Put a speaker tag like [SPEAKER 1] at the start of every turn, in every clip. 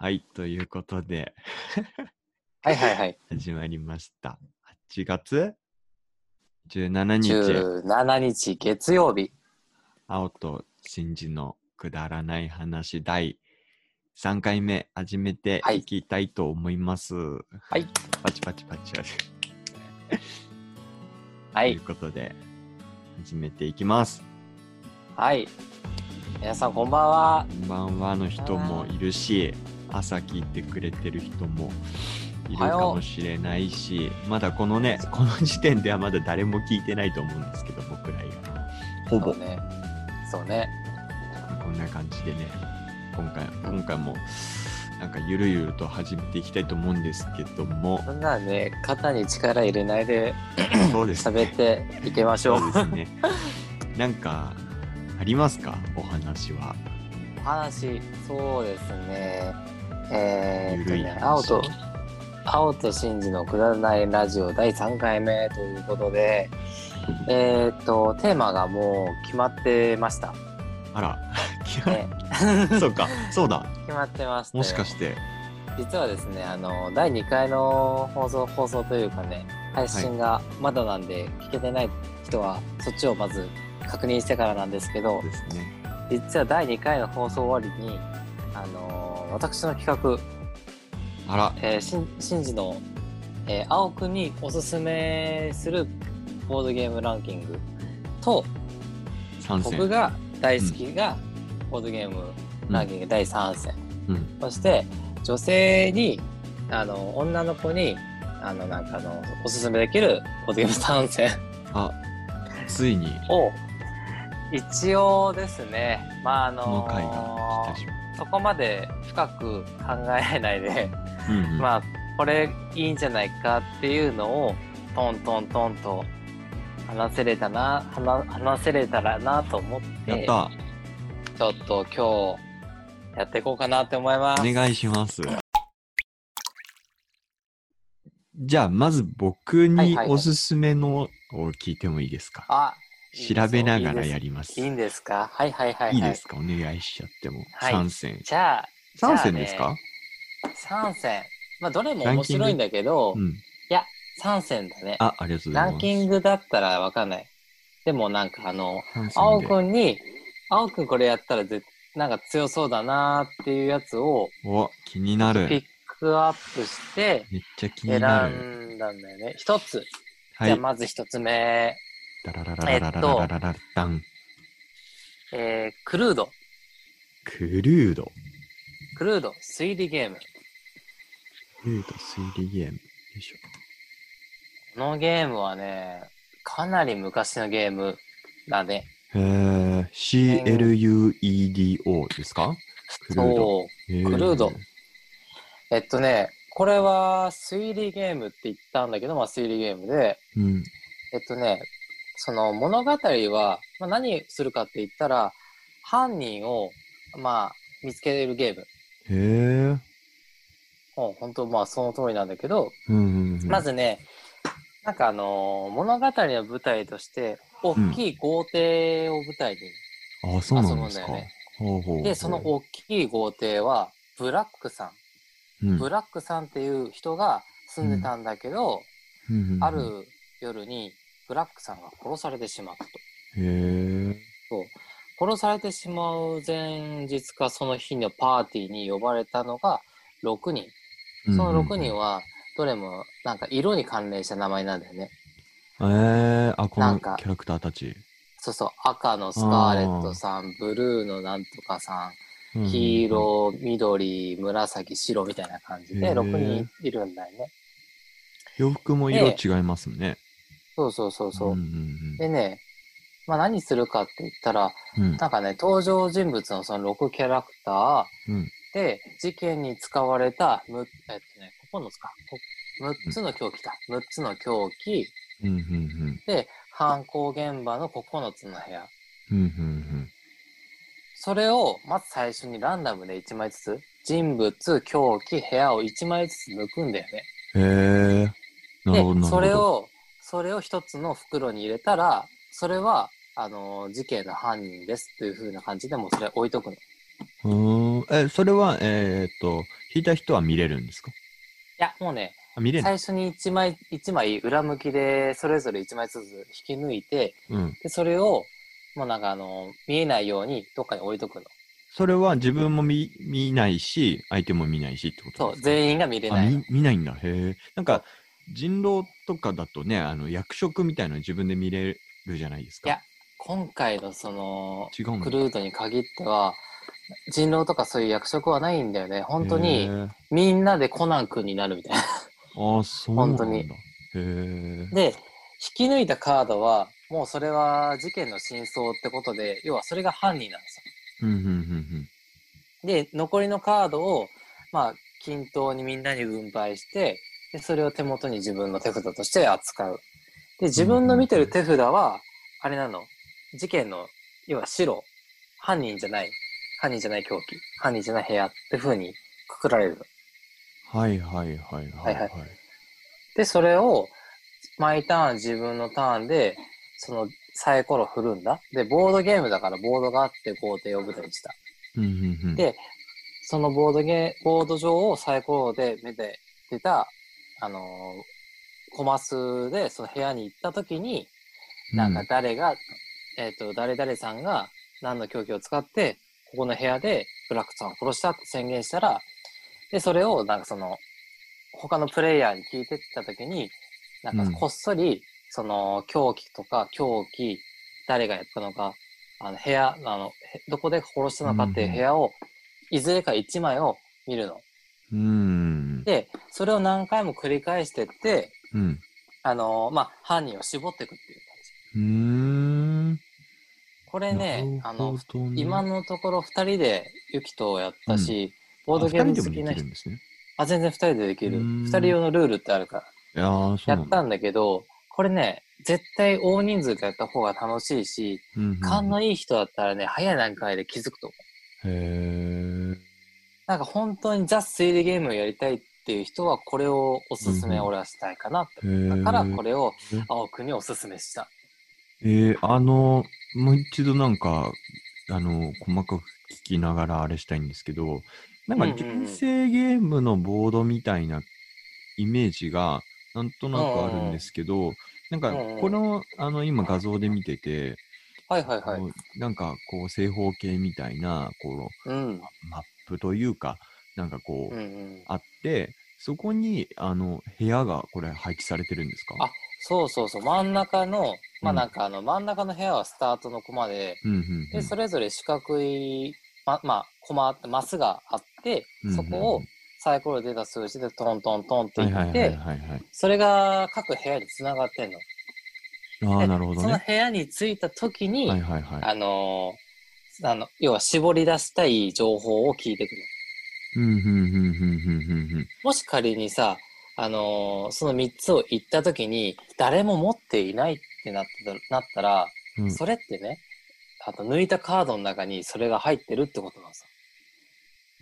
[SPEAKER 1] はい、ということで、
[SPEAKER 2] はいはいはい。
[SPEAKER 1] 始まりました。8月？17日、
[SPEAKER 2] 17日月曜日。
[SPEAKER 1] 青と真珠のくだらない話第3回目始めて
[SPEAKER 2] はい
[SPEAKER 1] いきたいと思います。
[SPEAKER 2] はい。
[SPEAKER 1] パチパチパチパチ。
[SPEAKER 2] はい
[SPEAKER 1] という。ことで、始めていきます。
[SPEAKER 2] はい。皆さんこんばんは。
[SPEAKER 1] こんばんはの人もいるし、朝聞いてくれてる人もいるかもしれないし、まだこのね、この時点ではまだ誰も聞いてないと思うんですけど、僕ら以外。ほぼ。
[SPEAKER 2] ね。そうね。
[SPEAKER 1] こんな感じでね、今回、今回も、なんかゆるゆると始めていきたいと思うんですけども、
[SPEAKER 2] そんなね、肩に力入れないで
[SPEAKER 1] そうですね。
[SPEAKER 2] 喋っていきましょう。
[SPEAKER 1] そうですね。なんか、ありますか？お話は。
[SPEAKER 2] お話、そうですね。えー、っとね、青と、青と真珠のくだらないラジオ第3回目ということで、えー、っと、テーマがもう決まってました。
[SPEAKER 1] あら、決ま
[SPEAKER 2] ね、
[SPEAKER 1] そうか、そうだ。
[SPEAKER 2] 決まってまし
[SPEAKER 1] もしかして、
[SPEAKER 2] 実はですねあの第2回の放送放送というかね配信がまだなんで聞けてない人はそっちをまず確認してからなんですけど
[SPEAKER 1] ね。
[SPEAKER 2] 実は第2回の放送終わりにあの私の企画。
[SPEAKER 1] あら、「
[SPEAKER 2] えー、しんシンジの、えー青くんにおすすめするボードゲームランキング」と。僕が大好きがボードゲームランキング第3戦、
[SPEAKER 1] うん。
[SPEAKER 2] そして女性にあの女の子にあのなんかあのおすすめできるボードゲーム参戦。
[SPEAKER 1] あ、ついに、
[SPEAKER 2] を一応ですね。まああ
[SPEAKER 1] この回が
[SPEAKER 2] の
[SPEAKER 1] 来たし。ま
[SPEAKER 2] そこまで深く考えないで
[SPEAKER 1] う。うんうん、
[SPEAKER 2] まあこれいいんじゃないかっていうのをトントントンと話せれたな話話せれたらなと思って。ちょっと今日やっていこうかなって思います。
[SPEAKER 1] お願いします。じゃあ、まず僕
[SPEAKER 2] はい
[SPEAKER 1] に
[SPEAKER 2] はいはい
[SPEAKER 1] おすすめのを聞いてもいいですか、
[SPEAKER 2] あいい
[SPEAKER 1] 調べながらやります。
[SPEAKER 2] いいんですか？はいはいはい、はい。
[SPEAKER 1] いいですか？お願いしちゃっても。
[SPEAKER 2] はい
[SPEAKER 1] 参戦。
[SPEAKER 2] じゃあ、
[SPEAKER 1] 参戦ですか、
[SPEAKER 2] 3戦。まあ、どれも面白いんだけど、い
[SPEAKER 1] うん。
[SPEAKER 2] や、3戦だね。
[SPEAKER 1] あ、ありがとうございます。
[SPEAKER 2] ランキングだったらわかんない。でもなんかあの、青くんに、青くんこれやったらぜなんか強そうだなっていうやつを
[SPEAKER 1] お、気にな
[SPEAKER 2] ピッ
[SPEAKER 1] る。
[SPEAKER 2] クアップして
[SPEAKER 1] めっちゃ気
[SPEAKER 2] 選
[SPEAKER 1] になる。
[SPEAKER 2] んだんだよね。一つ。
[SPEAKER 1] はい。
[SPEAKER 2] じゃあまず一つ目。
[SPEAKER 1] えっと、
[SPEAKER 2] えー、クルード。
[SPEAKER 1] クルード。
[SPEAKER 2] クルード、推理ゲーム。
[SPEAKER 1] クルード、推理ゲーム。よいしょ。
[SPEAKER 2] このゲームはね、かなり昔のゲームだね。
[SPEAKER 1] え、CLUEDO ですかクルード。え、
[SPEAKER 2] クルード。えっとね、これは推理ゲームって言ったんだけど、まあ推理ゲームで、
[SPEAKER 1] うん、
[SPEAKER 2] えっとね、その物語は、まあ、何するかって言ったら、犯人を、まあ、見つけるゲーム。
[SPEAKER 1] へえ。
[SPEAKER 2] もう本当まあその通りなんだけど、
[SPEAKER 1] うんうんうん。
[SPEAKER 2] まずね、なんかあのー物語の舞台として、大きい豪邸を舞台に。遊ぶんだよね
[SPEAKER 1] ほうほうほう
[SPEAKER 2] で、その大きい豪邸は、ブラックさん、
[SPEAKER 1] うん
[SPEAKER 2] ブラックさんっていう人が住んでたんだけど、
[SPEAKER 1] うんうんうん
[SPEAKER 2] ある夜にブラックさんが殺されてしまったと。
[SPEAKER 1] へえ。
[SPEAKER 2] そう殺されてしまう前日かその日のパーティーに呼ばれたのが6人。その6人はどれもなんか色に関連した名前なんだよね。
[SPEAKER 1] うんうんうん。えー、あ、このキャラクターたち。
[SPEAKER 2] そうそう、赤のスカーレットさん、ブルーのなんとかさん、黄色、緑、紫、白みたいな感じで
[SPEAKER 1] へー
[SPEAKER 2] 6人いるんだよね。
[SPEAKER 1] 洋服も色違いますね。
[SPEAKER 2] そうそうそうそう。
[SPEAKER 1] んうん
[SPEAKER 2] でね、まあ何するかって言ったら、
[SPEAKER 1] うん。
[SPEAKER 2] なんかね、登場人物のその6キャラクター
[SPEAKER 1] うん。
[SPEAKER 2] で、事件に使われたむ、えっとね、9つか。6つの凶器だ。6つの凶器
[SPEAKER 1] うん。うん。うん。
[SPEAKER 2] で、犯行現場の9つの部屋。
[SPEAKER 1] うん。うん。
[SPEAKER 2] それを、まず最初にランダムで1枚ずつ、人物、凶器、部屋を1枚ずつ抜くんだよね。
[SPEAKER 1] うん。へえ。なるほど。
[SPEAKER 2] それを、それを一つの袋に入れたら、それは、あの、事件の犯人ですっていう風な感じでもうそれ置いとくの。
[SPEAKER 1] うーーえ、それは、えーっと、引いた人は見れるんですか？
[SPEAKER 2] いや、もうね。最初に1枚、一枚裏向きで、それぞれ1枚ずつ引き抜いて、
[SPEAKER 1] うん。
[SPEAKER 2] で、それを、もうなんかあの、見えないようにどっかに置いとくの。
[SPEAKER 1] それは自分も見見ないし、相手も見ないしってこと
[SPEAKER 2] そう、
[SPEAKER 1] ですか？
[SPEAKER 2] 全員が見れ
[SPEAKER 1] あ
[SPEAKER 2] ないの
[SPEAKER 1] 見。見ないんだ。へえ。なんか、人狼とかだとね、あの役職みたいなの自分で見れるじゃないですか。
[SPEAKER 2] いや今回のその、クルードに限っては、人狼とかそういう役職はないんだよね。本当
[SPEAKER 1] へ
[SPEAKER 2] に、
[SPEAKER 1] え
[SPEAKER 2] みんなでコナン君になるみたいな。
[SPEAKER 1] ああ、そうなんだ。
[SPEAKER 2] 本当に
[SPEAKER 1] へえ。
[SPEAKER 2] で、引き抜いたカードは、もうそれは事件の真相ってことで、要はそれが犯人なんですよ。で、残りのカードを、まあ、均等にみんなに分配して、で、それを手元に自分の手札として扱う。で、自分の見てる手札は、あれなの、事件の、要は白、犯人じゃない、犯人じゃない凶器、犯人じゃない部屋って風にくくられる。
[SPEAKER 1] はいはいはいはい
[SPEAKER 2] はいはいで、それを、毎ターン自分のターンで、そのサイコロ振るんだ。で、ボードゲームだからボードがあってこう手を舞台にした。で、そのボードゲー、ボード上をサイコロで目で出た、あのーコマ数でその部屋に行った時に、なんか誰が、えっ、と、誰々さんが何の凶器を使って、ここの部屋でブラックさんを殺したって宣言したら、で、それをなんかその、他のプレイヤーに聞いてった時に、なん
[SPEAKER 1] うん
[SPEAKER 2] かこっそり、その凶器とか凶器、誰がやったのか、あの部屋、あの、へどこで殺したのかっていう部屋を、いずれか1枚を見るの。
[SPEAKER 1] うん。うん。
[SPEAKER 2] で、それを何回も繰り返してって、
[SPEAKER 1] うん。
[SPEAKER 2] あのーまあ、犯人を絞っていくっていう感じ。
[SPEAKER 1] うーん。
[SPEAKER 2] これね、あの今のところ2人でユキとやったし、ボー
[SPEAKER 1] あ
[SPEAKER 2] ドゲーム好きな人
[SPEAKER 1] きるんですね。
[SPEAKER 2] あ、全然2人でできる。
[SPEAKER 1] うーん
[SPEAKER 2] 2人用のルールってあるから。
[SPEAKER 1] いやー、そうなんだ。
[SPEAKER 2] やったんだけど、これね、絶対大人数でやった方が楽しいし、
[SPEAKER 1] うんうん
[SPEAKER 2] 勘のいい人だったらね、早い段階で気づくと思う。
[SPEAKER 1] へー。
[SPEAKER 2] なんか本当にザ・推理ゲームをやりたいっていう人は、これをおすすめ俺はしたいかなって。
[SPEAKER 1] へー
[SPEAKER 2] だからこれを
[SPEAKER 1] うん
[SPEAKER 2] 青くんにおすすめした。
[SPEAKER 1] えー、あの、もう一度なんか、あの、細かく聞きながらあれしたいんですけど、なんか人生ゲームのボードみたいなイメージがなんとなくあるんですけど、なんかこの、あの、今画像で見てて、
[SPEAKER 2] はいはいはい。
[SPEAKER 1] なんかこう正方形みたいな、こ
[SPEAKER 2] うん。
[SPEAKER 1] う、マップというか、なんかこう、
[SPEAKER 2] うんうん。
[SPEAKER 1] あって、そこに、あの、部屋がこれ配置されてるんですか？
[SPEAKER 2] あそうそうそう。真ん中の、まあ
[SPEAKER 1] うん
[SPEAKER 2] なんかあの、真ん中の部屋はスタートのコマで、
[SPEAKER 1] うんうんうん。
[SPEAKER 2] で、それぞれ四角い、ま、まあ、コマ、マスがあって
[SPEAKER 1] うんうん、
[SPEAKER 2] そこをサイコロで出た数字でトントントンって
[SPEAKER 1] はい
[SPEAKER 2] って。それが各部屋に繋がってんの。
[SPEAKER 1] ああ、
[SPEAKER 2] で
[SPEAKER 1] なるほどね。
[SPEAKER 2] その部屋に着いた時に、
[SPEAKER 1] はいはいはい。
[SPEAKER 2] あのーあの、要は絞り出したい情報を聞いてくる。もし仮にさ、あのーその3つを言った時に、誰も持っていないってなったなったら、
[SPEAKER 1] うんうん。
[SPEAKER 2] それってね、あと抜いたカードの中にそれが入ってるってことなんです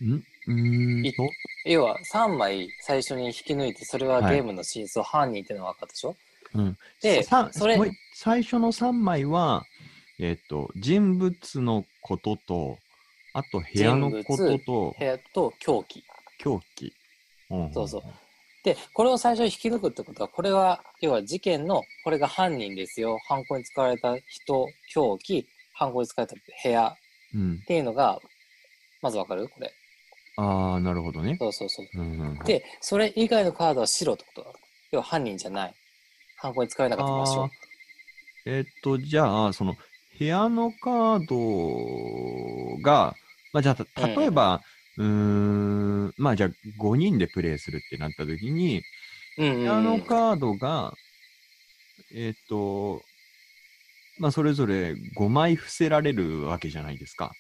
[SPEAKER 2] よ。
[SPEAKER 1] ん？うーん
[SPEAKER 2] い
[SPEAKER 1] と
[SPEAKER 2] 要は3枚最初に引き抜いて、それは
[SPEAKER 1] はい
[SPEAKER 2] ゲームの真相、犯人っていうのが分かったでしょ？
[SPEAKER 1] うん。
[SPEAKER 2] で
[SPEAKER 1] さ
[SPEAKER 2] それ
[SPEAKER 1] 最初の3枚は、えっ、と、人物のことと、あと部屋のことと
[SPEAKER 2] 部、屋と凶器。
[SPEAKER 1] 凶器。ん
[SPEAKER 2] そうそう。で、これを最初に引き抜くってことは、これは、要は事件の、これが犯人ですよ。犯行に使われた人、凶器、犯行に使われた部屋っ
[SPEAKER 1] うん。
[SPEAKER 2] ていうのが、まずわかる？これ。
[SPEAKER 1] ああ、なるほどね。
[SPEAKER 2] そうそうそう。
[SPEAKER 1] うんうんうん、
[SPEAKER 2] で、それ以外のカードは白ってことだ。要は犯人じゃない。犯行に使われなかった場所
[SPEAKER 1] あ。えっ、と、じゃあ、その、部屋のカードが、まあ、じゃあ、た例えば、うーん、まあ、じゃあ、5人でプレイするってなった時に、
[SPEAKER 2] うんうん
[SPEAKER 1] 部屋のカードが、えっ、と、まあ、それぞれ5枚伏せられるわけじゃないですか。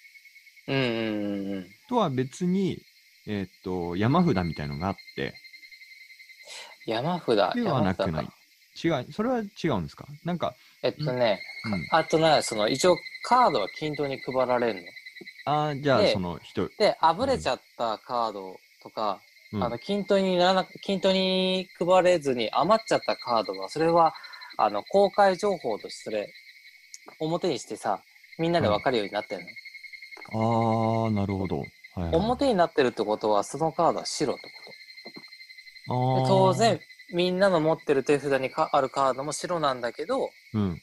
[SPEAKER 2] うんうんうんうん。
[SPEAKER 1] とは別に、えっ、と、山札みたいのがあって、
[SPEAKER 2] 山札。
[SPEAKER 1] ではなく
[SPEAKER 2] 山
[SPEAKER 1] ない。違う、それは違うんですか？なんか、
[SPEAKER 2] えっとね、
[SPEAKER 1] うん。
[SPEAKER 2] あとね、その、一応カードは均等に配られるの。
[SPEAKER 1] ああ、じゃあ、
[SPEAKER 2] で
[SPEAKER 1] その人、
[SPEAKER 2] で、あぶれちゃったカードとか、
[SPEAKER 1] うん
[SPEAKER 2] あの、均等にならな、均等に配られずに余っちゃったカードは、それは、あの、公開情報としてそれ、表にしてさ、みんなで分かるようになってるの？
[SPEAKER 1] ああ、なるほど。はいはいはい
[SPEAKER 2] 表になってるってことは、そのカードは白って
[SPEAKER 1] あ
[SPEAKER 2] こと？
[SPEAKER 1] ー
[SPEAKER 2] で当然、みんなの持ってる手札にかあるカードも白なんだけど、
[SPEAKER 1] うん。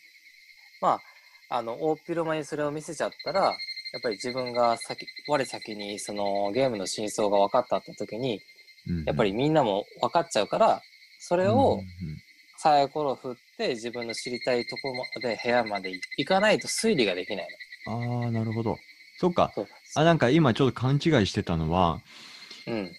[SPEAKER 2] まあ、あの、大っ広間にそれを見せちゃったら、やっぱり自分が先、我先にそのゲームの真相が分かったって時に、
[SPEAKER 1] うん
[SPEAKER 2] やっぱりみんなも分かっちゃうから、それをサイコロ振って自分の知りたいところまで部屋まで行かないと推理ができない
[SPEAKER 1] うんああ、なるほど。そっか。
[SPEAKER 2] の。
[SPEAKER 1] あ、なんか今ちょっと勘違いしてたのは、
[SPEAKER 2] そう。うん。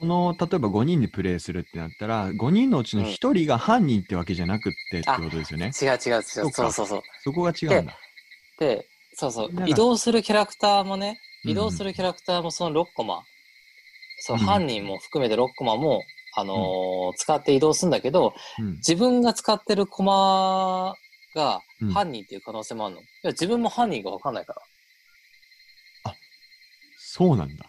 [SPEAKER 1] この、例えば5人でプレイするってなったら、5人のうちの1人が犯人ってわけじゃなくってってことですよね。
[SPEAKER 2] 違う違う違う。
[SPEAKER 1] そうか
[SPEAKER 2] そうそうそう。
[SPEAKER 1] そこが違うんだ。
[SPEAKER 2] で、そうそう移動するキャラクターもね、
[SPEAKER 1] うん
[SPEAKER 2] 移動するキャラクターもその6コマ、そう、
[SPEAKER 1] うん
[SPEAKER 2] 犯人も含めて6コマも、あのー使って移動するんだけど、
[SPEAKER 1] うん。
[SPEAKER 2] 自分が使ってるコマが
[SPEAKER 1] うん
[SPEAKER 2] 犯人っていう可能性もあるの。いや、自分も犯人がわかんないから。
[SPEAKER 1] そうなんだ。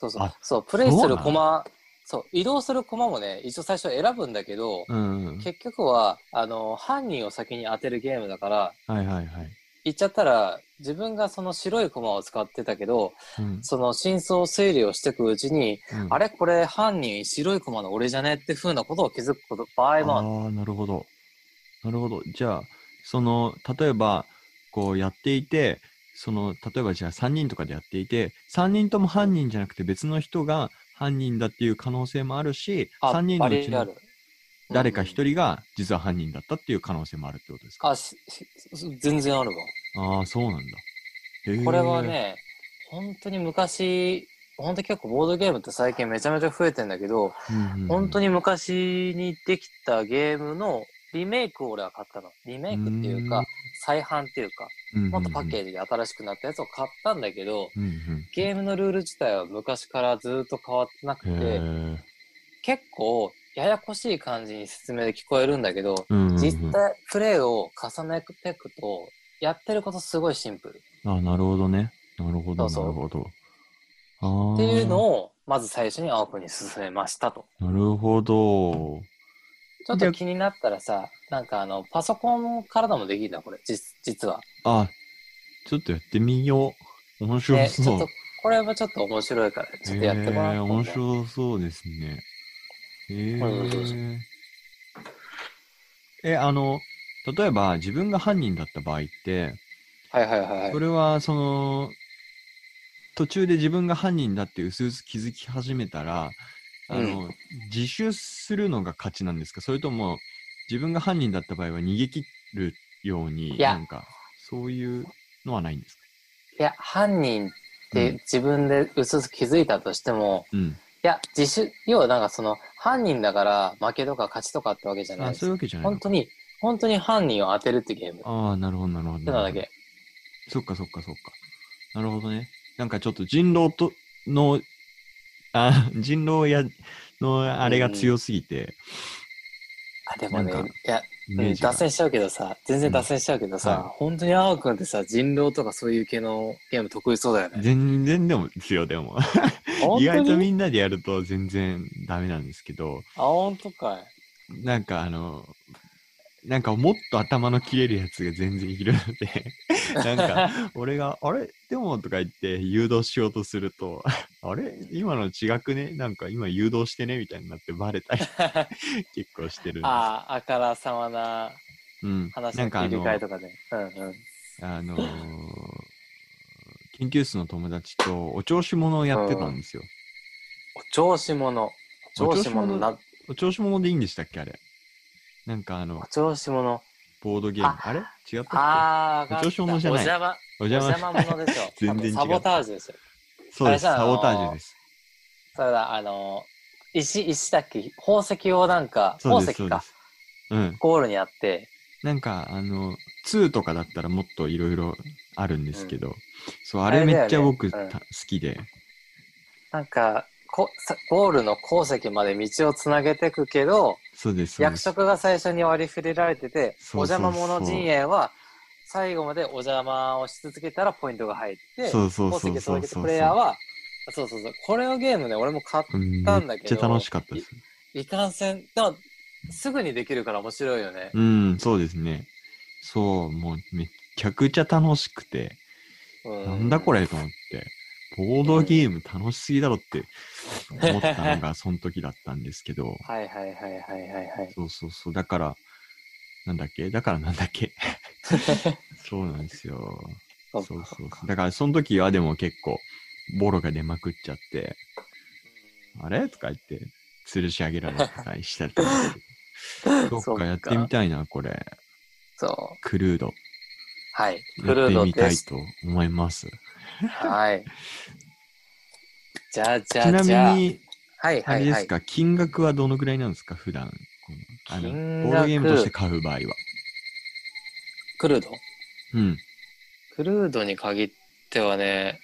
[SPEAKER 2] そうそう
[SPEAKER 1] あ。
[SPEAKER 2] そう、プレイするコマ、そう、移動するコマもね、一応最初選ぶんだけど、
[SPEAKER 1] うんうん。
[SPEAKER 2] 結局は、あの、犯人を先に当てるゲームだから、
[SPEAKER 1] はいはいはい。
[SPEAKER 2] 言っちゃったら、自分がその白いコマを使ってたけど、
[SPEAKER 1] うん
[SPEAKER 2] その真相推理をしていくうちに、
[SPEAKER 1] うん
[SPEAKER 2] あれ？これ犯人白いコマの俺じゃね？って風なことを気づくこと場合もある。
[SPEAKER 1] ああ、なるほど。なるほど。じゃあ、その、例えば、こうやっていて、その、例えばじゃあ3人とかでやっていて、3人とも犯人じゃなくて別の人が犯人だっていう可能性もあるし、
[SPEAKER 2] あ
[SPEAKER 1] 3人のうちの。誰か1
[SPEAKER 2] 人。
[SPEAKER 1] 人が実は犯人だったっていう可能性もあるってことですか、
[SPEAKER 2] あ、しし全然あるわ。
[SPEAKER 1] ああ、そうなんだ。へー
[SPEAKER 2] これは、ね、本当に昔、本当に結構ボードゲームって最近めちゃめちゃ増えてんだけど、
[SPEAKER 1] うんうん
[SPEAKER 2] 本当に昔にできたゲームのリメイクを俺は買ったの。リメイクっていうか
[SPEAKER 1] うん、
[SPEAKER 2] 再販っていうか、もっとパッケージで新しくなったやつを買ったんだけど、
[SPEAKER 1] うんうん
[SPEAKER 2] ゲームのルール自体は昔からずっと変わってなく
[SPEAKER 1] へ
[SPEAKER 2] て、
[SPEAKER 1] ー
[SPEAKER 2] 結構ややこしい感じに説明で聞こえるんだけど、
[SPEAKER 1] うんうんうん
[SPEAKER 2] 実際プレイを重ねていくと、やってることすごいシンプル。
[SPEAKER 1] あなるほどね。なるほど、
[SPEAKER 2] そうそう
[SPEAKER 1] なるほど。あ
[SPEAKER 2] っていうの
[SPEAKER 1] を。
[SPEAKER 2] を、まず最初に青くんに勧めましたと。
[SPEAKER 1] なるほど。
[SPEAKER 2] ちょっと気になったらさ、なんかあの、パソコンからでもできるんだ、これ、実実は。
[SPEAKER 1] あ、ちょっとやってみよう。面白そう。
[SPEAKER 2] ょっと、これもちょっと面白いから、ちょっとやってもらおう。
[SPEAKER 1] えー面白そうですね。えあの、例えば自分が犯人だった場合って、
[SPEAKER 2] はいはいはいはい。
[SPEAKER 1] そ。れはその、途中で自分が犯人だってうすうす気づき始めたら、あの、自首するのが勝ちなんですか？それとも、自分が犯人だった場合は逃げ切るように、なんか、そういうのはないんですか？
[SPEAKER 2] いや、犯人っ
[SPEAKER 1] うん。
[SPEAKER 2] て自分でうすうす気づいたとしても、
[SPEAKER 1] うん。
[SPEAKER 2] いや、自首、要はなんかその、犯人だから負けとか勝ちとかってわけじゃない
[SPEAKER 1] あ、
[SPEAKER 2] です
[SPEAKER 1] そういうわけじゃないのか。
[SPEAKER 2] 本当に、本当に犯人を当てるってゲーム。っ
[SPEAKER 1] ああ、なるほど、なるほど。
[SPEAKER 2] てのだけ。
[SPEAKER 1] そっかそっかそっか。なるほどね。なんかちょっと人狼との、あ 人狼やのあれが強すぎて、
[SPEAKER 2] あ、でもね
[SPEAKER 1] なんか、
[SPEAKER 2] いや、
[SPEAKER 1] イメージが
[SPEAKER 2] 脱線しちゃうけどさ、全然脱線しちゃうけどさ、
[SPEAKER 1] うんはい
[SPEAKER 2] 本当に青くんってさ、人狼とかそういう系のゲーム得意そうだよね。
[SPEAKER 1] 全然でもですよ、でも。
[SPEAKER 2] 本
[SPEAKER 1] 意外とみんなでやると全然ダメなんですけど、
[SPEAKER 2] あ、本当かい。
[SPEAKER 1] なんかあの、なんかもっと頭の切れるやつが全然いるので、なんか俺が、あれ？でも？とか言って誘導しようとすると、あれ？今の違くね？なんか今誘導してね？みたいになってバレたり 結構してるんです。
[SPEAKER 2] ああ、あからさまな
[SPEAKER 1] うん。
[SPEAKER 2] 話の
[SPEAKER 1] なんかあの
[SPEAKER 2] 切り替えとかね。うんうん。
[SPEAKER 1] あのー研究室の友達とお調子者をやってたんですよ。
[SPEAKER 2] お調子者。お調子者な、
[SPEAKER 1] お調子者でいいんでしたっけ？あれ。なんかあの
[SPEAKER 2] お、調子者。
[SPEAKER 1] ボードゲーム。
[SPEAKER 2] あ
[SPEAKER 1] あれ？違ったっ
[SPEAKER 2] ああ、
[SPEAKER 1] お調子者じゃない
[SPEAKER 2] お邪魔。
[SPEAKER 1] けお
[SPEAKER 2] お
[SPEAKER 1] 邪魔。
[SPEAKER 2] 者でしょ。
[SPEAKER 1] 全然違う
[SPEAKER 2] サボタージュですよ。
[SPEAKER 1] そうです。
[SPEAKER 2] あれさ
[SPEAKER 1] サボタージュです。
[SPEAKER 2] それだ、あの、石、石だっけ？宝石をなんか、
[SPEAKER 1] そうです。
[SPEAKER 2] 宝石か。
[SPEAKER 1] そうです。うん。
[SPEAKER 2] ゴールにあって、
[SPEAKER 1] なんか、あの、2とかだったらもっといろいろあるんですけど、そう、あれめっちゃ僕、
[SPEAKER 2] うん
[SPEAKER 1] た好きで、
[SPEAKER 2] なんか、ゴールの鉱石まで道をつなげていくけど、役職が最初に割り振れられてて、お邪魔者陣営は、最後までお邪魔をし続けたらポイントが入って、
[SPEAKER 1] そうそう
[SPEAKER 2] 宝石
[SPEAKER 1] そうそうそう。
[SPEAKER 2] 届けたプレイヤーは、そうそうそう、これのゲームね、俺も買ったんだけど
[SPEAKER 1] っちゃ楽しかったです。
[SPEAKER 2] いかんせん、でも、すぐにできるから面白いよね。
[SPEAKER 1] うん、そうですね。そう、もうめっちゃくちゃ楽しくて、
[SPEAKER 2] う
[SPEAKER 1] なんだこれと思って。ボードゲーム楽しすぎだろって思ったのが その時だったんですけど、
[SPEAKER 2] はいはいはいはいはいはい。
[SPEAKER 1] そうそうそう。だから、なんだっけ？だからなんだっけ？そうなんですよ。
[SPEAKER 2] そ
[SPEAKER 1] そうそうそう。だからその時はでも結構、ボロが出まくっちゃって、あれ？とか言って、吊るし上げられたりしたりとか。ど
[SPEAKER 2] そっか
[SPEAKER 1] やってみたいな、これ。
[SPEAKER 2] そう。
[SPEAKER 1] クルード。
[SPEAKER 2] はい。ク
[SPEAKER 1] やって
[SPEAKER 2] ルードです。
[SPEAKER 1] みたいと思います。
[SPEAKER 2] はい。じゃあじ
[SPEAKER 1] ちな
[SPEAKER 2] ゃあじゃあ。
[SPEAKER 1] みに、
[SPEAKER 2] はい
[SPEAKER 1] あ
[SPEAKER 2] はいはい。
[SPEAKER 1] れですか、金額はどのぐらいなんですか、普段。このあのボードゲームとして買う場合は。
[SPEAKER 2] クルード？
[SPEAKER 1] うん。
[SPEAKER 2] クルードに限ってはね、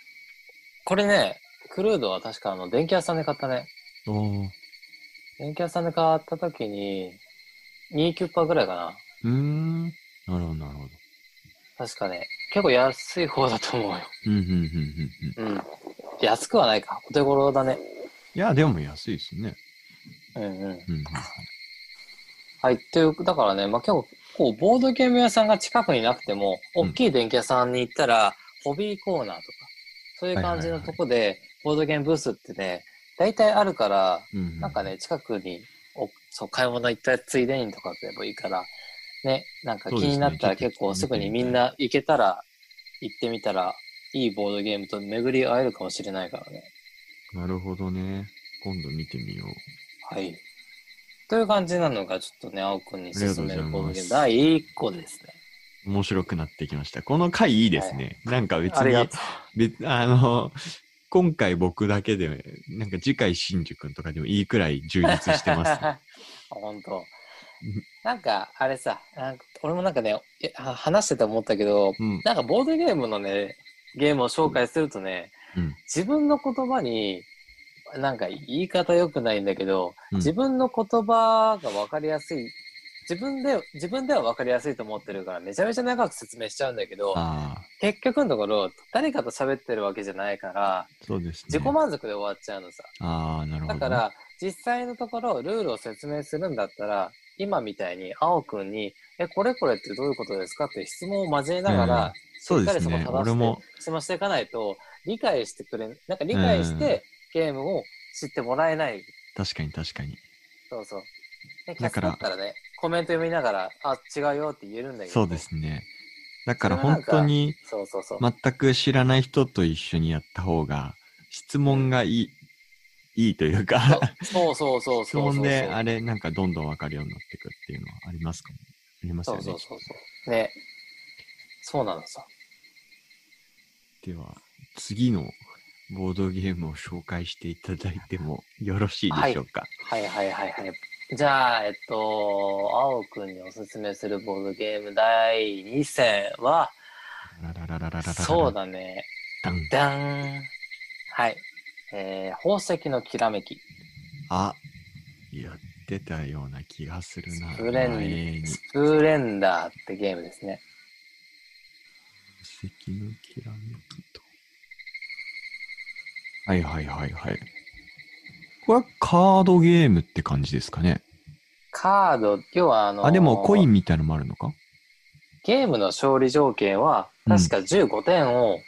[SPEAKER 2] これね、クルードは確かあの、電気屋さんで買ったね。
[SPEAKER 1] おー
[SPEAKER 2] 電気屋さんで買った時に、2キュッパーぐらいかな。
[SPEAKER 1] うーん。なるほど、なるほど。
[SPEAKER 2] 確かね、結構安い方だと思うよ。
[SPEAKER 1] うん、うん、うん、うん。うん
[SPEAKER 2] うん。安くはないか。お手頃だね。
[SPEAKER 1] いや、でも安いですね。
[SPEAKER 2] うんうん。はい。っていう、だからね、まあ、結構、こう、ボードゲーム屋さんが近くになくても、
[SPEAKER 1] うん
[SPEAKER 2] 大きい電気屋さんに行ったら、ホビーコーナーとか、そういう感じのとこで、ボードゲームブースってね、大体あるから、
[SPEAKER 1] うんうん
[SPEAKER 2] なんかね、近くにおそう買い物行ったついでにとかでもいいから、ね、なんか気になったら結構すぐにみんな行けたら、行ってみたら、いいボードゲームと巡り会えるかもしれないからね。
[SPEAKER 1] なるほどね。今度見てみよう。
[SPEAKER 2] はい。という感じなのが、ちょっとね、青くんに勧めるボードゲーム第1個ですね。
[SPEAKER 1] 面白くなってきました。この回いいですね。なんか別に
[SPEAKER 2] あ
[SPEAKER 1] 別あの、今回僕だけで、なんか次回新宿とかでもいいくらい充実してます、ね。
[SPEAKER 2] 本当。なんか、あれさ、なんか俺もなんかね、話してて思ったけど、
[SPEAKER 1] うん。
[SPEAKER 2] なんかボードゲームのね、ゲームを紹介するとね、
[SPEAKER 1] うん
[SPEAKER 2] 自分の言葉に、なんか言い方良くないんだけど、
[SPEAKER 1] うん
[SPEAKER 2] 自分の言葉が分かりやすい、自分で、自分では分かりやすいと思ってるから、めちゃめちゃ長く説明しちゃうんだけど、結局のところ、誰かと喋ってるわけじゃないから、
[SPEAKER 1] そうですね。
[SPEAKER 2] 自己満足で終わっちゃうのさ。
[SPEAKER 1] ああ、なるほど、
[SPEAKER 2] だから、実際のところ、ルールを説明するんだったら、今みたいに、青くんに、え、これこれってどういうことですか？って質問を交えながら、
[SPEAKER 1] そうですね
[SPEAKER 2] しっかりそこ正して
[SPEAKER 1] 俺も
[SPEAKER 2] 質問していかないと、理解してくれ、なんか理解して、ゲームを知ってもらえない。
[SPEAKER 1] 確かに確かに。
[SPEAKER 2] そうそう。
[SPEAKER 1] だから
[SPEAKER 2] だったらね、コメント読みながら、あ、違うよって言えるんだけど。
[SPEAKER 1] そうですね。だから本当に
[SPEAKER 2] そうそうそう。
[SPEAKER 1] 全く知らない人と一緒にやった方が質問がいい、いいというか
[SPEAKER 2] そうそうそうそう。
[SPEAKER 1] で、あれ、なんかどんどん分かるようになっていくっていうのはありますか、ありますよね。
[SPEAKER 2] そうそうそうそう。ね。そうなのさ。
[SPEAKER 1] では、次のボードゲームを紹介していただいてもよろしいでしょうか？
[SPEAKER 2] はい、はいはいはいはいじゃあ、えっと、青くんにおすすめするボードゲーム第2戦は、そうだね。
[SPEAKER 1] ダン。
[SPEAKER 2] ダン。はい。えー、宝石のきらめき。
[SPEAKER 1] あ、やってたような気がするな。
[SPEAKER 2] スプレ
[SPEAKER 1] 前
[SPEAKER 2] ン
[SPEAKER 1] に
[SPEAKER 2] スプレンダーってゲームですね。
[SPEAKER 1] 宝石のきらめきと。はいはいはいはい。これはカードゲームって感じですかね。
[SPEAKER 2] カード、要はあのー
[SPEAKER 1] あ、でもコインみたいのもあるのか？
[SPEAKER 2] ゲームの勝利条件は、確か15点を、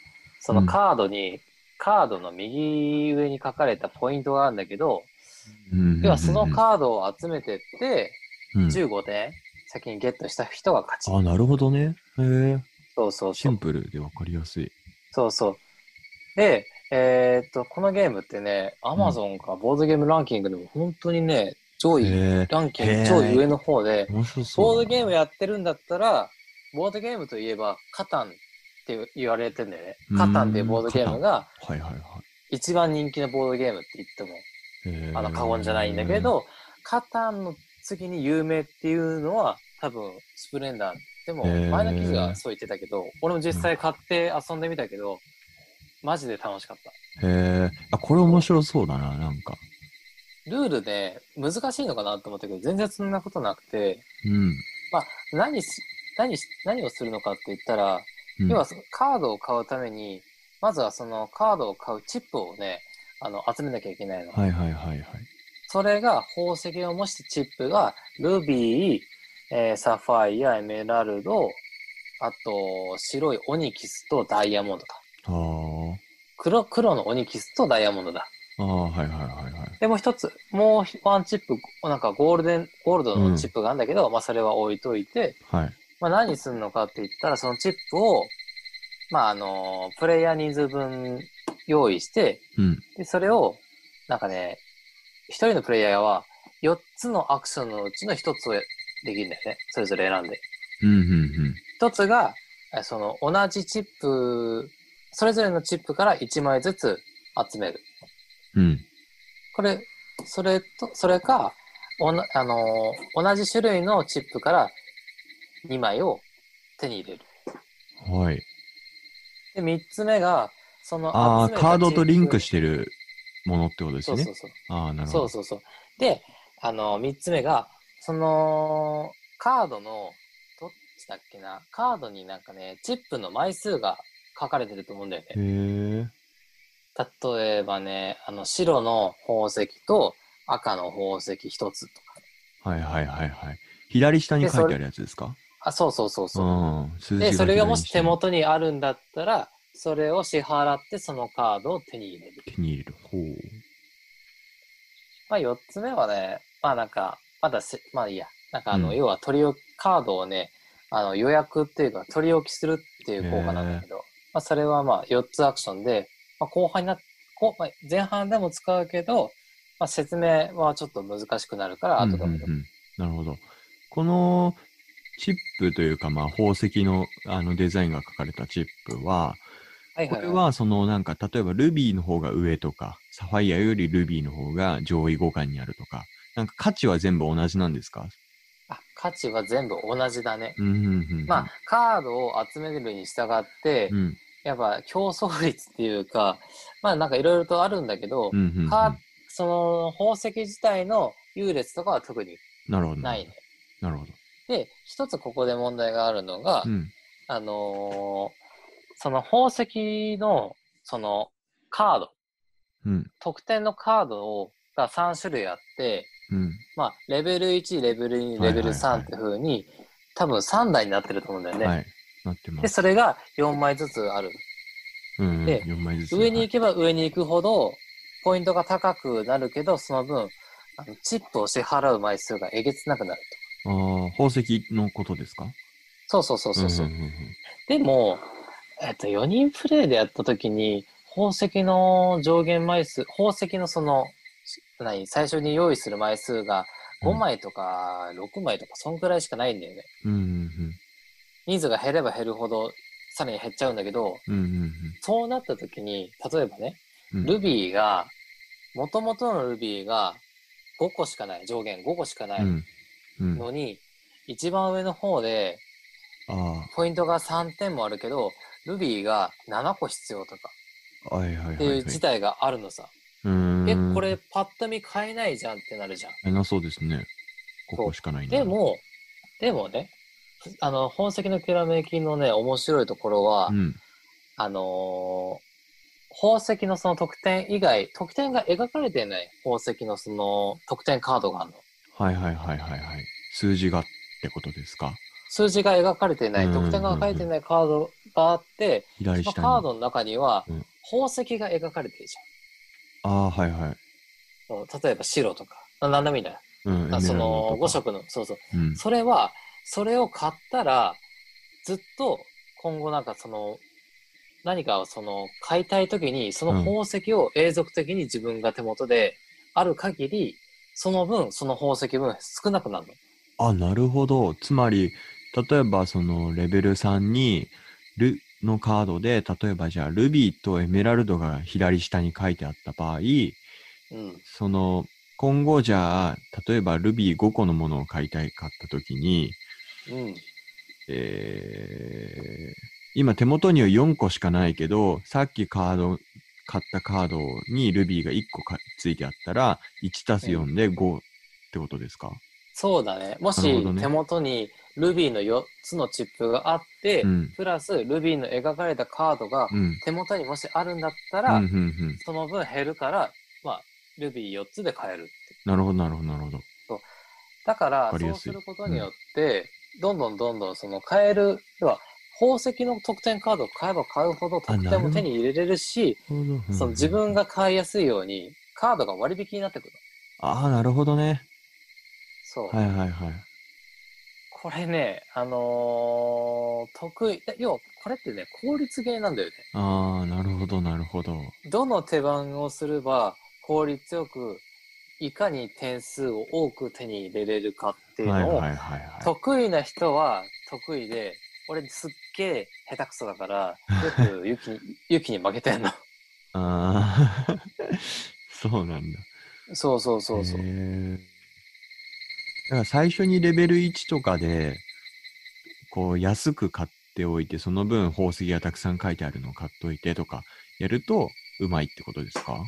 [SPEAKER 2] そのカードに、カードの右上に書かれたポイントがあるんだけど、要はそのカードを集めてって、
[SPEAKER 1] うん
[SPEAKER 2] 15点先にゲットした人が勝ち。
[SPEAKER 1] あ、なるほどね。へえ。
[SPEAKER 2] そうそうそう
[SPEAKER 1] シン。プルでわかりやすい。
[SPEAKER 2] そうそう。で、えーっと、このゲームってね、アマゾンかボードゲームランキングでも本当にね、上位。ランキング上位上の方で。ボードゲームやってるんだったら、ボードゲームといえば、カタンって言われてんだよね
[SPEAKER 1] う。ん
[SPEAKER 2] カタンっていうボードゲームが
[SPEAKER 1] はいはいはい。
[SPEAKER 2] 一番人気のボードゲームって言っても、あの、過言じゃないんだけ、ど、カタンの次に有名っていうのは、多分、スプレンダーでも、前の記事がそう言ってたけど、俺も実際買って遊んでみたけど、マジで楽しかった。
[SPEAKER 1] へえ。あ、これ面白そうだな、なんか。
[SPEAKER 2] ルールで難しいのかなと思ったけど、全然そんなことなくて、
[SPEAKER 1] うん。
[SPEAKER 2] まあ、何し、何し、何をするのかって言ったら、
[SPEAKER 1] うん
[SPEAKER 2] 要はそのカードを買うために、まずはそのカードを買うチップをね、あの、集めなきゃいけないの。
[SPEAKER 1] はいはいはいはい。
[SPEAKER 2] それが宝石を模したチップが、ルビー、えーサファイア、エメラルド、あと、白いオニキスとダイヤモンドか。
[SPEAKER 1] ああ。
[SPEAKER 2] 黒、黒のオニキスとダイヤモンドだ。
[SPEAKER 1] ああ、はいはいはいはい。
[SPEAKER 2] でもう一つ、もうワンチップ、なんかゴールデン、ゴールドのチップがあるんだけど、まあそれは置いといて、
[SPEAKER 1] はい。
[SPEAKER 2] まあ何するのかって言ったら、そのチップを、まああの、プレイヤー人数分用意して、
[SPEAKER 1] うん。
[SPEAKER 2] で、それを、なんかね、一人のプレイヤーは4つのアクションのうちの1つをできるんだよね。それぞれ選んで。
[SPEAKER 1] うん、うん、
[SPEAKER 2] 一つが、えその同じチップ、それぞれのチップから1枚ずつ集める。
[SPEAKER 1] うん。うん。
[SPEAKER 2] これ、それと、それか、おなあのー同じ種類のチップから2枚を手に入れる。
[SPEAKER 1] はい。
[SPEAKER 2] で、3つ目が、その
[SPEAKER 1] ああ、カードとリンク
[SPEAKER 2] チ
[SPEAKER 1] してるものってことですね。
[SPEAKER 2] そうそうそう。
[SPEAKER 1] ああ、なるほど。
[SPEAKER 2] そうそうそう。で、あの、三つ目が、その、カードの、どっちだっけな、カードになんかね、チップの枚数が書かれてると思うんだよね。
[SPEAKER 1] へえ。
[SPEAKER 2] 例えばね、あの、白の宝石と赤の宝石一つとか。
[SPEAKER 1] はいはいはいはい。左下に書いてあるやつですか？
[SPEAKER 2] あ、そうそうそうそう。
[SPEAKER 1] うん。
[SPEAKER 2] で、それがもし手元にあるんだったら、それを支払ってそのカードを手に入れる。
[SPEAKER 1] 手に入れる。ほう。
[SPEAKER 2] まあ、四つ目はね、まあなんか、まだせ、まあいいや。なんかあの、
[SPEAKER 1] うん
[SPEAKER 2] 要は取り置き、カードをね、あの予約っていうか取り置きするっていう効果なんだけど、まあそれはまあ4つアクションで、まあ後半になっこうまあ、前半でも使うけど、まあ説明はちょっと難しくなるから後でも
[SPEAKER 1] うんうんうんなるほど。このチップというか、まあ、宝石のあのデザインが書かれたチップは、これはそのなんか、例えばルビーの方が上とか、サファイアよりルビーの方が上位互換にあるとか、なんか価値は全部同じなんですか？
[SPEAKER 2] あ、価値は全部同じだね。
[SPEAKER 1] うんうんうんうん。
[SPEAKER 2] まあ、カードを集めるに従って、
[SPEAKER 1] うん、
[SPEAKER 2] やっぱ競争率っていうか、まあなんかいろいろとあるんだけど、
[SPEAKER 1] うんうんうん。
[SPEAKER 2] カーその宝石自体の優劣とかは特に
[SPEAKER 1] なるほど。
[SPEAKER 2] ないね。
[SPEAKER 1] なるほど。
[SPEAKER 2] で、一つここで問題があるのが、
[SPEAKER 1] うん。
[SPEAKER 2] あのーその宝石の、そのカード、
[SPEAKER 1] うん。
[SPEAKER 2] 特典のカードをが3種類あって、
[SPEAKER 1] うん。
[SPEAKER 2] まあ、レベル1、レベル2、
[SPEAKER 1] はいはいはい
[SPEAKER 2] レベル3って風に、多分3台になってると思うんだよね。
[SPEAKER 1] はい。なってま
[SPEAKER 2] で、
[SPEAKER 1] す。
[SPEAKER 2] それが4枚ずつある。
[SPEAKER 1] うんうん、
[SPEAKER 2] で
[SPEAKER 1] 4枚ずつ。
[SPEAKER 2] 上に行
[SPEAKER 1] はい
[SPEAKER 2] けば上に行くほど、ポイントが高くなるけど、その分、あのチップを支払う枚数がえげつなくなると。
[SPEAKER 1] ああ、宝石のことですか？
[SPEAKER 2] そうそうそうそうそう。
[SPEAKER 1] んんんん
[SPEAKER 2] でも、えっと、4人プレイでやった時に、宝石の上限枚数、宝石のその、し何、最初に用意する枚数が5枚とか6枚とか、そんくらいしかないんだよね。
[SPEAKER 1] うんうん
[SPEAKER 2] 人数が減れば減るほど、さらに減っちゃうんだけど、
[SPEAKER 1] うん。うんうん
[SPEAKER 2] そうなった時に、例えばね、
[SPEAKER 1] うん。
[SPEAKER 2] ルビーが、元々のルビーが5個しかない、上限5個しかない
[SPEAKER 1] うん。うん。
[SPEAKER 2] のに、一番上の方で、
[SPEAKER 1] あ
[SPEAKER 2] ポイントが3点もあるけど、ルビーが7個必要とか。っていう事態があるのさ。え、これパッと見買えないじゃんってなるじゃん。
[SPEAKER 1] えなそうですね。ここしかない
[SPEAKER 2] で、も、でもね、あの、本石のきらめきのね、面白いところは、
[SPEAKER 1] うん。
[SPEAKER 2] あのー宝石のその特典以外、特典が描かれてない宝石のその特典カードがあるの。
[SPEAKER 1] はいはいはいはいはい。数字がってことですか？
[SPEAKER 2] 数字が描かれてない、
[SPEAKER 1] うんうんうん
[SPEAKER 2] 特典が書いてないカードがあって。そのカードの中には
[SPEAKER 1] うん
[SPEAKER 2] 宝石が描かれてるじ
[SPEAKER 1] ああ、はいはい。
[SPEAKER 2] 例えば白とか、あ何でもいいんだよ。
[SPEAKER 1] うん。
[SPEAKER 2] あその5
[SPEAKER 1] エメラルドとか。
[SPEAKER 2] 色の、そうそう。
[SPEAKER 1] うん。
[SPEAKER 2] それは、それを買ったら、ずっと今後なんかその、何かをその買いたいときに、その宝石を永続的に自分が手元である限り、その分、その宝石分少なくなるの。
[SPEAKER 1] あ、なるほど。つまり、例えばそのレベル3に、ルのカードで、例えばじゃあ、ルビーとエメラルドが左下に書いてあった場合、
[SPEAKER 2] うん。
[SPEAKER 1] その、今後じゃあ、例えばルビー5個のものを買いたいかったときに、
[SPEAKER 2] うん。
[SPEAKER 1] えー今手元には4個しかないけど、さっきカード、買ったカードにルビーが1個かついてあったら、1たす4で5ってことですか、
[SPEAKER 2] そうだね。もし手元にルビーの4つのチップがあって、
[SPEAKER 1] うん。
[SPEAKER 2] プラスルビーの描かれたカードが
[SPEAKER 1] うん。
[SPEAKER 2] 手元にもしあるんだった
[SPEAKER 1] うん、
[SPEAKER 2] ら、
[SPEAKER 1] うん、うん。
[SPEAKER 2] その分減るから、まあ、ルビー4つで買えるって。
[SPEAKER 1] なるほど、なるほど、なるほど。
[SPEAKER 2] だからそうすることによって、どんどんどんどんその買える、要は宝石の得点カードを買えば買うほど得点も手に入れれるし、その自分が買いやすいようにカードが割引になってくる
[SPEAKER 1] ああ、なるほどね。
[SPEAKER 2] そう。
[SPEAKER 1] はいはいはい。
[SPEAKER 2] これね、あのー得意、要はこれってね、効率ゲーなんだよね。
[SPEAKER 1] ああ、なるほどなるほど。
[SPEAKER 2] どの手番をすれば効率よく、いかに点数を多く手に入れれるかっていうのを、
[SPEAKER 1] はいはいはいはい。
[SPEAKER 2] 得意な人は得意で、俺すっげえ下手くそだから、よくユキに、に負けてんの。
[SPEAKER 1] ああ、そうなんだ。
[SPEAKER 2] そうそうそうそう
[SPEAKER 1] だから最初にレベル1とかで、こう安く買っておいて、その分宝石がたくさん書いてあるのを買っといてとかやるとうまいってことですか？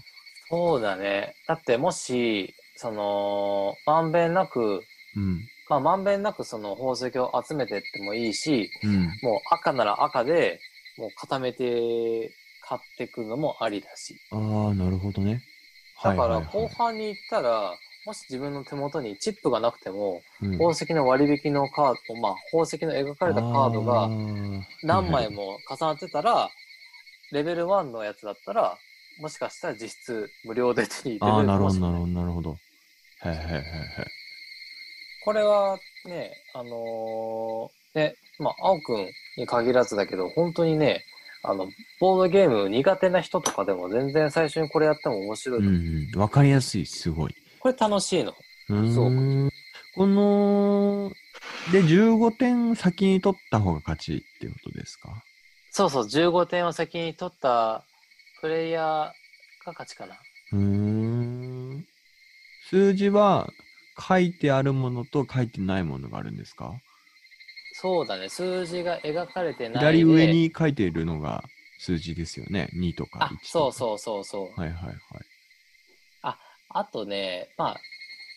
[SPEAKER 2] そうだね。だってもし、その、まんべんなく、
[SPEAKER 1] うん。
[SPEAKER 2] まあ、まんべんなくその宝石を集めてってもいいし、
[SPEAKER 1] うん。
[SPEAKER 2] もう赤なら赤で、もう固めて買ってくのもありだし。
[SPEAKER 1] ああ、なるほどね。
[SPEAKER 2] だから後半に行ったら、もし自分の手元にチップがなくても、
[SPEAKER 1] うん
[SPEAKER 2] 宝石の割引のカード、まあ宝石の描かれたカードが何枚も重なってたら、レベル1のやつだったら、もしかしたら実質無料で手に入れる
[SPEAKER 1] な
[SPEAKER 2] かもしれない。
[SPEAKER 1] るほどなるほどなるほど。はいはいはいはい。
[SPEAKER 2] これはね、あのーね、まあ、青くんに限らずだけど、本当にね、あの、ボードゲーム苦手な人とかでも全然最初にこれやっても面白い。
[SPEAKER 1] うんうん。わかりやすい、すごい。
[SPEAKER 2] これ楽しいの。
[SPEAKER 1] うーん
[SPEAKER 2] そう
[SPEAKER 1] この、で、15点先に取った方が勝ちっていうことですか？
[SPEAKER 2] そうそう、15点を先に取ったプレイヤーが勝ちかな。
[SPEAKER 1] うーん。数字は書いてあるものと書いてないものがあるんですか？
[SPEAKER 2] そうだね、数字が描かれてないで。
[SPEAKER 1] 左上に書いているのが数字ですよね。2とか1と
[SPEAKER 2] あ
[SPEAKER 1] か。、
[SPEAKER 2] そうそうそうそう。
[SPEAKER 1] はいはいはい。
[SPEAKER 2] あとね、まあ、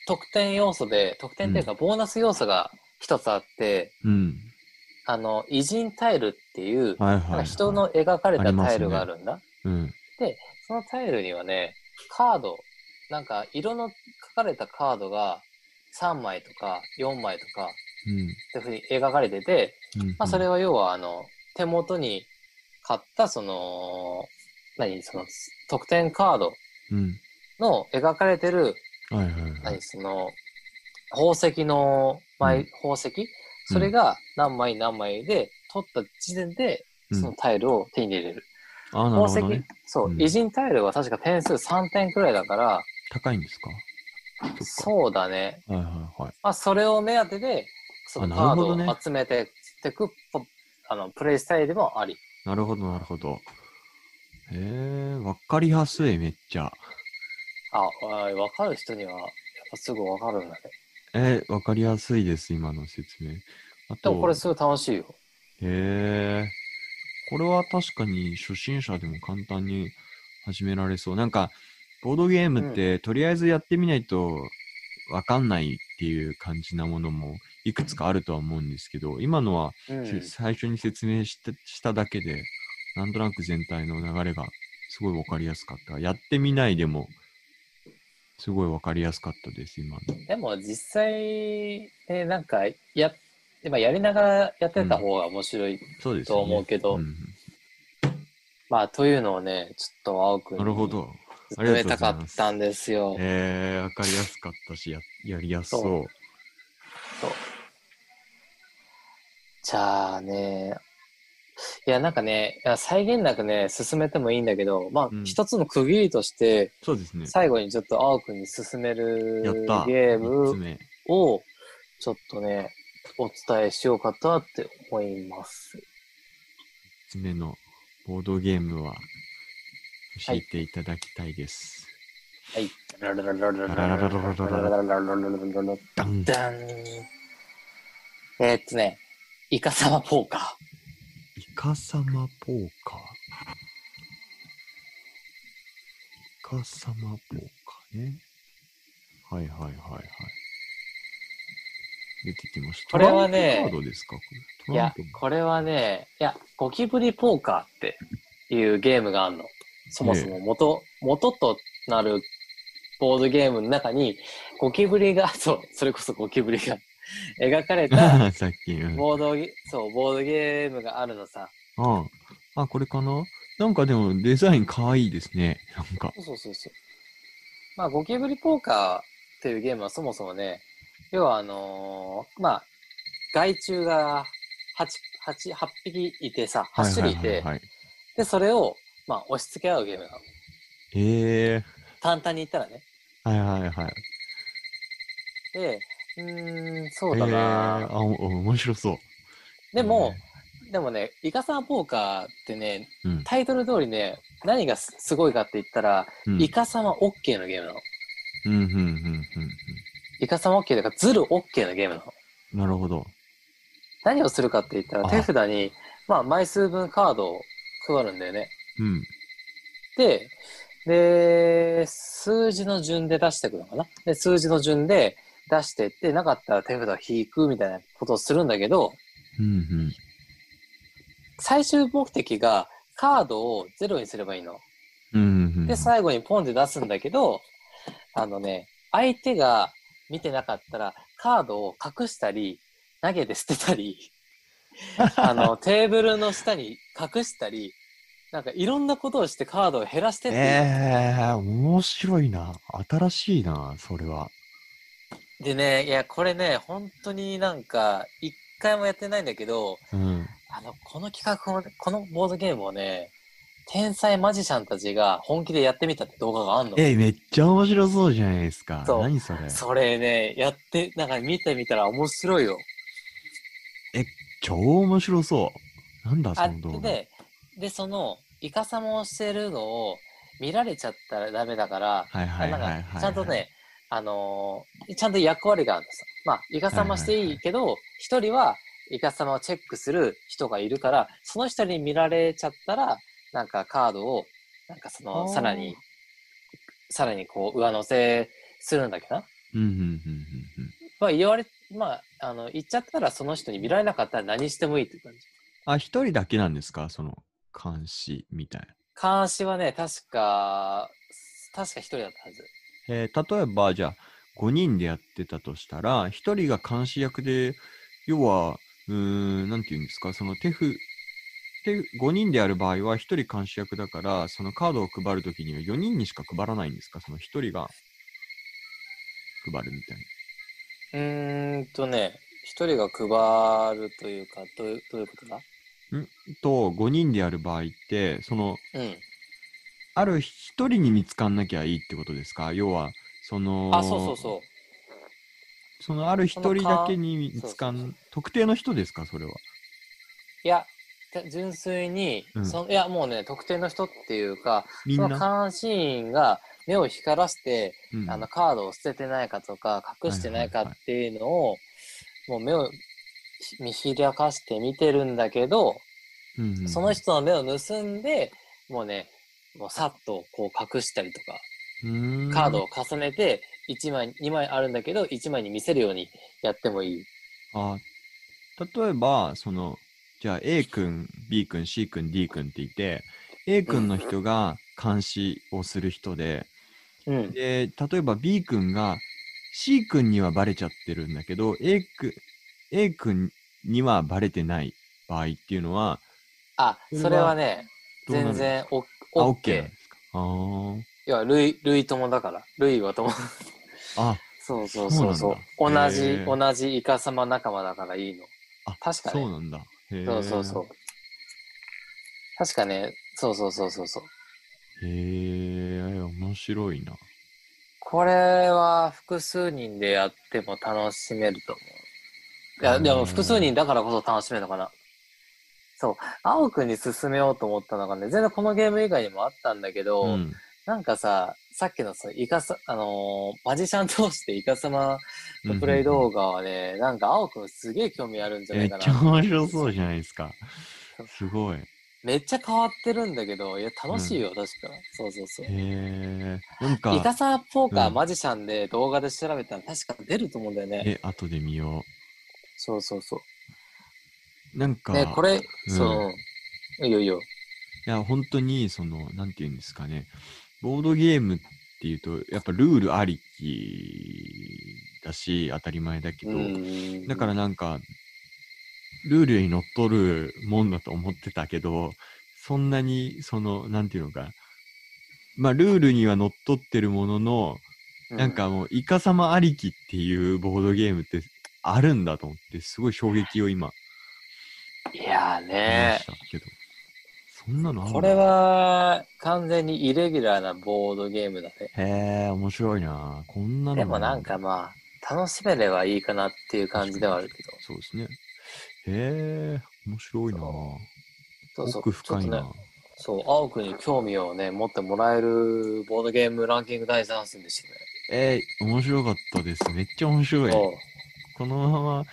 [SPEAKER 2] 得点要素で、得点っていうか、ボーナス要素が一つあって、
[SPEAKER 1] うん。
[SPEAKER 2] あの、偉人タイルっていう、
[SPEAKER 1] はいはい、はい。
[SPEAKER 2] 人の描かれたタイルがあるんだ。
[SPEAKER 1] うん。
[SPEAKER 2] そのタイルにはね、カード、なんか色の書かれたカードが3枚とか4枚とか
[SPEAKER 1] うん。
[SPEAKER 2] っていうふうに描かれてて、
[SPEAKER 1] うん。
[SPEAKER 2] まあそれは要はあの、手元に買ったその、何、その得点カード
[SPEAKER 1] うん。
[SPEAKER 2] の描かれてる、
[SPEAKER 1] はいはいはい
[SPEAKER 2] 何、。その、宝石の枚、
[SPEAKER 1] うん
[SPEAKER 2] 宝石？それが何枚何枚で取った時点で、
[SPEAKER 1] うん
[SPEAKER 2] そのタイルを手に入れれる。
[SPEAKER 1] あ、なる
[SPEAKER 2] 宝石、
[SPEAKER 1] ね。
[SPEAKER 2] そう、
[SPEAKER 1] うん
[SPEAKER 2] 偉人タイルは確か点数3点くらいだから、
[SPEAKER 1] 高いんですか？そ
[SPEAKER 2] うだね。
[SPEAKER 1] はいはいはい。
[SPEAKER 2] まあ、それを目当てで、その
[SPEAKER 1] あ
[SPEAKER 2] カードを集めてってく、ポあの、プレイスタイルもあり。
[SPEAKER 1] なるほどなるほど。へえ、わかりやすい、めっちゃ。
[SPEAKER 2] あ、わわかる人には、やっぱすぐわかるんだね。
[SPEAKER 1] えー、わかりやすいです、今の説明。あ
[SPEAKER 2] で
[SPEAKER 1] と、
[SPEAKER 2] もこれすごい楽しいよ。
[SPEAKER 1] へえ。これは確かに初心者でも簡単に始められそう。なんか、ボードゲームって、とりあえずやってみないとわかんないっていう感じなものもいくつかあるとは思うんですけど、今のは、
[SPEAKER 2] うん。
[SPEAKER 1] 最初に説明したしただけで、なんとなく全体の流れがすごいわかりやすかった。やってみないでも、すごいわかりやすかったです、今の。
[SPEAKER 2] でも実際、ね、なんか、や、今やりながらやってた方が面白い。
[SPEAKER 1] そうですよね。
[SPEAKER 2] と思うけど
[SPEAKER 1] ん
[SPEAKER 2] まあ、というのをね、ちょっと青くん
[SPEAKER 1] なるほど。
[SPEAKER 2] 進めたかったんですよ。
[SPEAKER 1] えー、わかりやすかったし、ややりやすそう。
[SPEAKER 2] そうじゃあね、いや、なんかね、いや際限なくね、進めてもいいんだけど、まあ、
[SPEAKER 1] うん
[SPEAKER 2] 一つの区切りとして、
[SPEAKER 1] そうですね。
[SPEAKER 2] 最後にちょっと青くんに進める。ゲーム
[SPEAKER 1] 目。
[SPEAKER 2] を、ちょっとね、お伝えしようかとって思います。
[SPEAKER 1] 三つ目のボードゲームは教えていただきたいです。
[SPEAKER 2] はい。ダン
[SPEAKER 1] ダン
[SPEAKER 2] えーっとね、イカサマポーカー。
[SPEAKER 1] イカサマポーカー。イカサマポーカーね。はいはいはいはい。出てきました。
[SPEAKER 2] これはねいやこれはね、いや、ゴキブリポーカーっていうゲームがあるの。そもそも元、元となるボードゲームの中に、ゴキブリが、そう、それこそゴキブリが 描かれた
[SPEAKER 1] さっき。うん、
[SPEAKER 2] ボードゲ、そう、ボードゲームがあるのさ。
[SPEAKER 1] ああ、あ、これかな？なんかでもデザインかわいいですね。なんか。
[SPEAKER 2] そうそうそう。まあ、ゴキブリポーカーっていうゲームはそもそもね、要はあのーまあ、害虫が8、8、8匹いてさ、8種類いて、で、それを、まあ、押し付け合うゲームなの。
[SPEAKER 1] ええ
[SPEAKER 2] 簡単に言ったらね。
[SPEAKER 1] はいはいはい。
[SPEAKER 2] で、うーん、そう
[SPEAKER 1] え
[SPEAKER 2] だ
[SPEAKER 1] ー、
[SPEAKER 2] な、
[SPEAKER 1] あ、お面白そう。
[SPEAKER 2] でも、でもね、イカサマポーカーってね、
[SPEAKER 1] うん、
[SPEAKER 2] タイトル通りね、何がすすごいかって言ったら、
[SPEAKER 1] うん、
[SPEAKER 2] イカサマ OK のゲームなの。
[SPEAKER 1] うん、うん、うん、うん
[SPEAKER 2] イカサマ OK だから、ズル OK のゲームなの。
[SPEAKER 1] うん。なるほど。
[SPEAKER 2] 何をするかって言ったら、
[SPEAKER 1] あ
[SPEAKER 2] 手札に、まあ、枚数分カードを配るんだよね。
[SPEAKER 1] うん。
[SPEAKER 2] で、で、数字の順で出していくのかな？で、数字の順で出していって、なかったら手札を引くみたいなことをするんだけど、
[SPEAKER 1] うん、うん。
[SPEAKER 2] 最終目的がカードをゼロにすればいいの。
[SPEAKER 1] うん、うん。
[SPEAKER 2] で、最後にポンで出すんだけど、あのね、相手が見てなかったら、カードを隠したり、投げて捨てたり、あの、テーブルの下に隠したり、なんかいろんなことをしてカードを減らしてっていう
[SPEAKER 1] ええー、面白いな。新しいな、それは。
[SPEAKER 2] でね、いや、これね、本当になんか、一回もやってないんだけど、
[SPEAKER 1] うん。
[SPEAKER 2] あの、この企画を、このボードゲームをね、天才マジシャンたちが本気でやってみたって動画があんの。
[SPEAKER 1] え、めっちゃ面白そうじゃないですか。
[SPEAKER 2] そう
[SPEAKER 1] 何それ。
[SPEAKER 2] それね、やって、なんか見てみたら面白いよ。
[SPEAKER 1] 超面白そう。なんだ、
[SPEAKER 2] あ
[SPEAKER 1] その動画。
[SPEAKER 2] で、で、その、イカサマをしてるのを見られちゃったらダメだから、ちゃんとね、あのーちゃんと役割があるんですよ。まあ、イカサマしていいけど、一、人はイカサマをチェックする人がいるから、その人に見られちゃったら、なんかカードを、なんかそ
[SPEAKER 1] あ
[SPEAKER 2] の、
[SPEAKER 1] ー
[SPEAKER 2] さらに、さらにこう、上乗せするんだけどな？
[SPEAKER 1] うんうんうんうん
[SPEAKER 2] まあ、言われ、まあ、あの、言っちゃったらその人に見られなかったら何してもいいって感じ。
[SPEAKER 1] うん。あ、一人だけなんですか？その、監視みたいな。
[SPEAKER 2] 監視はね、確か、確か一人だったはず。
[SPEAKER 1] えー例えば、じゃあ、5人でやってたとしたら、1人が監視役で、要は、うーん、なんて言うんですか、その手札、手5人でやる場合は1人監視役だから、そのカードを配るときには4人にしか配らないんですかその1人が配るみたいな。
[SPEAKER 2] うーんとね、一人が配るというか、どういうどういうことだ？
[SPEAKER 1] と、5人でやる場合って、その、
[SPEAKER 2] うん。
[SPEAKER 1] ある1人に見つかんなきゃいいってことですか？要は、その、
[SPEAKER 2] あ、そうそうそう。
[SPEAKER 1] そのある1人だけに見つか
[SPEAKER 2] そのか
[SPEAKER 1] ん、特定の人ですか？それは。
[SPEAKER 2] いや、て純粋に、
[SPEAKER 1] うん
[SPEAKER 2] そのいや、もうね、特定の人っていうか、その
[SPEAKER 1] みんな？
[SPEAKER 2] 監視員が目を光らして、
[SPEAKER 1] うん
[SPEAKER 2] あの、カードを捨ててないかとか、隠してないかっていうのを、もう目を見開かして見てるんだけど、
[SPEAKER 1] うんうん
[SPEAKER 2] その人の目を盗んで、もうね、もうさっとこう隠したりとか、
[SPEAKER 1] うーん
[SPEAKER 2] カードを重ねて、1枚、2枚あるんだけど、1枚に見せるようにやってもいい。
[SPEAKER 1] あ例えば、その、じゃあ A 君、B 君、C 君、D 君っていて、A 君の人が監視をする人で、
[SPEAKER 2] うん。
[SPEAKER 1] で、例えば B 君が C 君にはバレちゃってるんだけど、A 君、A 君にはバレてない場合っていうのは、
[SPEAKER 2] あ、
[SPEAKER 1] それは
[SPEAKER 2] ね、
[SPEAKER 1] どうなる
[SPEAKER 2] 全然オッ
[SPEAKER 1] あ、
[SPEAKER 2] オッ
[SPEAKER 1] OK
[SPEAKER 2] ケー
[SPEAKER 1] なんで。すか？あー
[SPEAKER 2] いや、類、類友だから。類は友。
[SPEAKER 1] あ、
[SPEAKER 2] そうそうそうそう。
[SPEAKER 1] そうなんだ
[SPEAKER 2] 同じ、同じイカ様仲間だからいいの。
[SPEAKER 1] あ、
[SPEAKER 2] 確かね
[SPEAKER 1] そうなんだ。へー
[SPEAKER 2] そうそうそう。確かね、そうそうそうそうそう。
[SPEAKER 1] へえ、面白いな。
[SPEAKER 2] これは複数人でやっても楽しめると思う。いや、
[SPEAKER 1] うん
[SPEAKER 2] でも複数人だからこそ楽しめるのかな。そう。青くんに勧めようと思ったのがね、全然このゲーム以外にもあったんだけど、
[SPEAKER 1] うん。
[SPEAKER 2] なんかさ、さっきのさ、イカさ、あのーマジシャン通してイカ様のプレイ動画はね、なんか青くんすげえ興味あるんじゃな
[SPEAKER 1] め
[SPEAKER 2] いかな。
[SPEAKER 1] っちゃ面白そうじゃないですか。すごい。へ
[SPEAKER 2] めっちゃ変わってるんだけど、いや、楽しいよ、確か。そうそうそう。
[SPEAKER 1] え。なん
[SPEAKER 2] イ
[SPEAKER 1] か、
[SPEAKER 2] カサポーカー、
[SPEAKER 1] うん
[SPEAKER 2] マジシャンで動画で調べたら確か出ると思うんだよね。
[SPEAKER 1] え、後で見よ
[SPEAKER 2] そうそうそう。
[SPEAKER 1] う。なんか、
[SPEAKER 2] ね、これ、
[SPEAKER 1] うん
[SPEAKER 2] そう。いいよいいよ。
[SPEAKER 1] いや、本当に、その、なんていうんですかね、ボードゲームっていうと、やっぱルールありきだし、当たり前だけど、
[SPEAKER 2] うん
[SPEAKER 1] だからなんか、ルールにのっとるもんだと思ってたけど、そんなに、その、なんていうのか、まあ、ルールにはのっとってるものの、なんかもう、イカ様ありきっていうボードゲームってあるんだと思って、すごい衝撃を今、
[SPEAKER 2] いやーね
[SPEAKER 1] したけど。そんなの
[SPEAKER 2] これは完全にイレギュラーなボードゲームだね。
[SPEAKER 1] へえ、面白いな。こんなの
[SPEAKER 2] でもなんかまあ、楽しめればいいかなっていう感じではあるけど。
[SPEAKER 1] そうですね。へえ、面白いな。
[SPEAKER 2] そうそう
[SPEAKER 1] 奥深いな。
[SPEAKER 2] そう、青くんに興味をね、持ってもらえるボードゲームランキング第3戦でしたね。
[SPEAKER 1] えー、面白かったです。めっちゃ面白い。このまま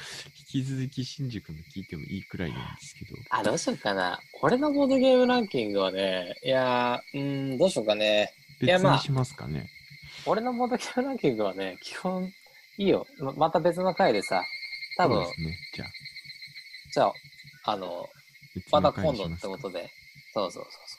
[SPEAKER 1] 引き続き新宿の聞いてもいいくらいなんですけど。
[SPEAKER 2] あ、どうしようかな。俺のボードゲームランキングはね、いやー、うーん、どうしようかね。
[SPEAKER 1] 別にしますかね。
[SPEAKER 2] 俺のボードゲームランキングはね、基本、いいよ。ままた別の回でさ、多分、
[SPEAKER 1] そうですね。じゃあ、
[SPEAKER 2] じゃあ、あの、
[SPEAKER 1] 別
[SPEAKER 2] また今度ってことで、そうそうそう。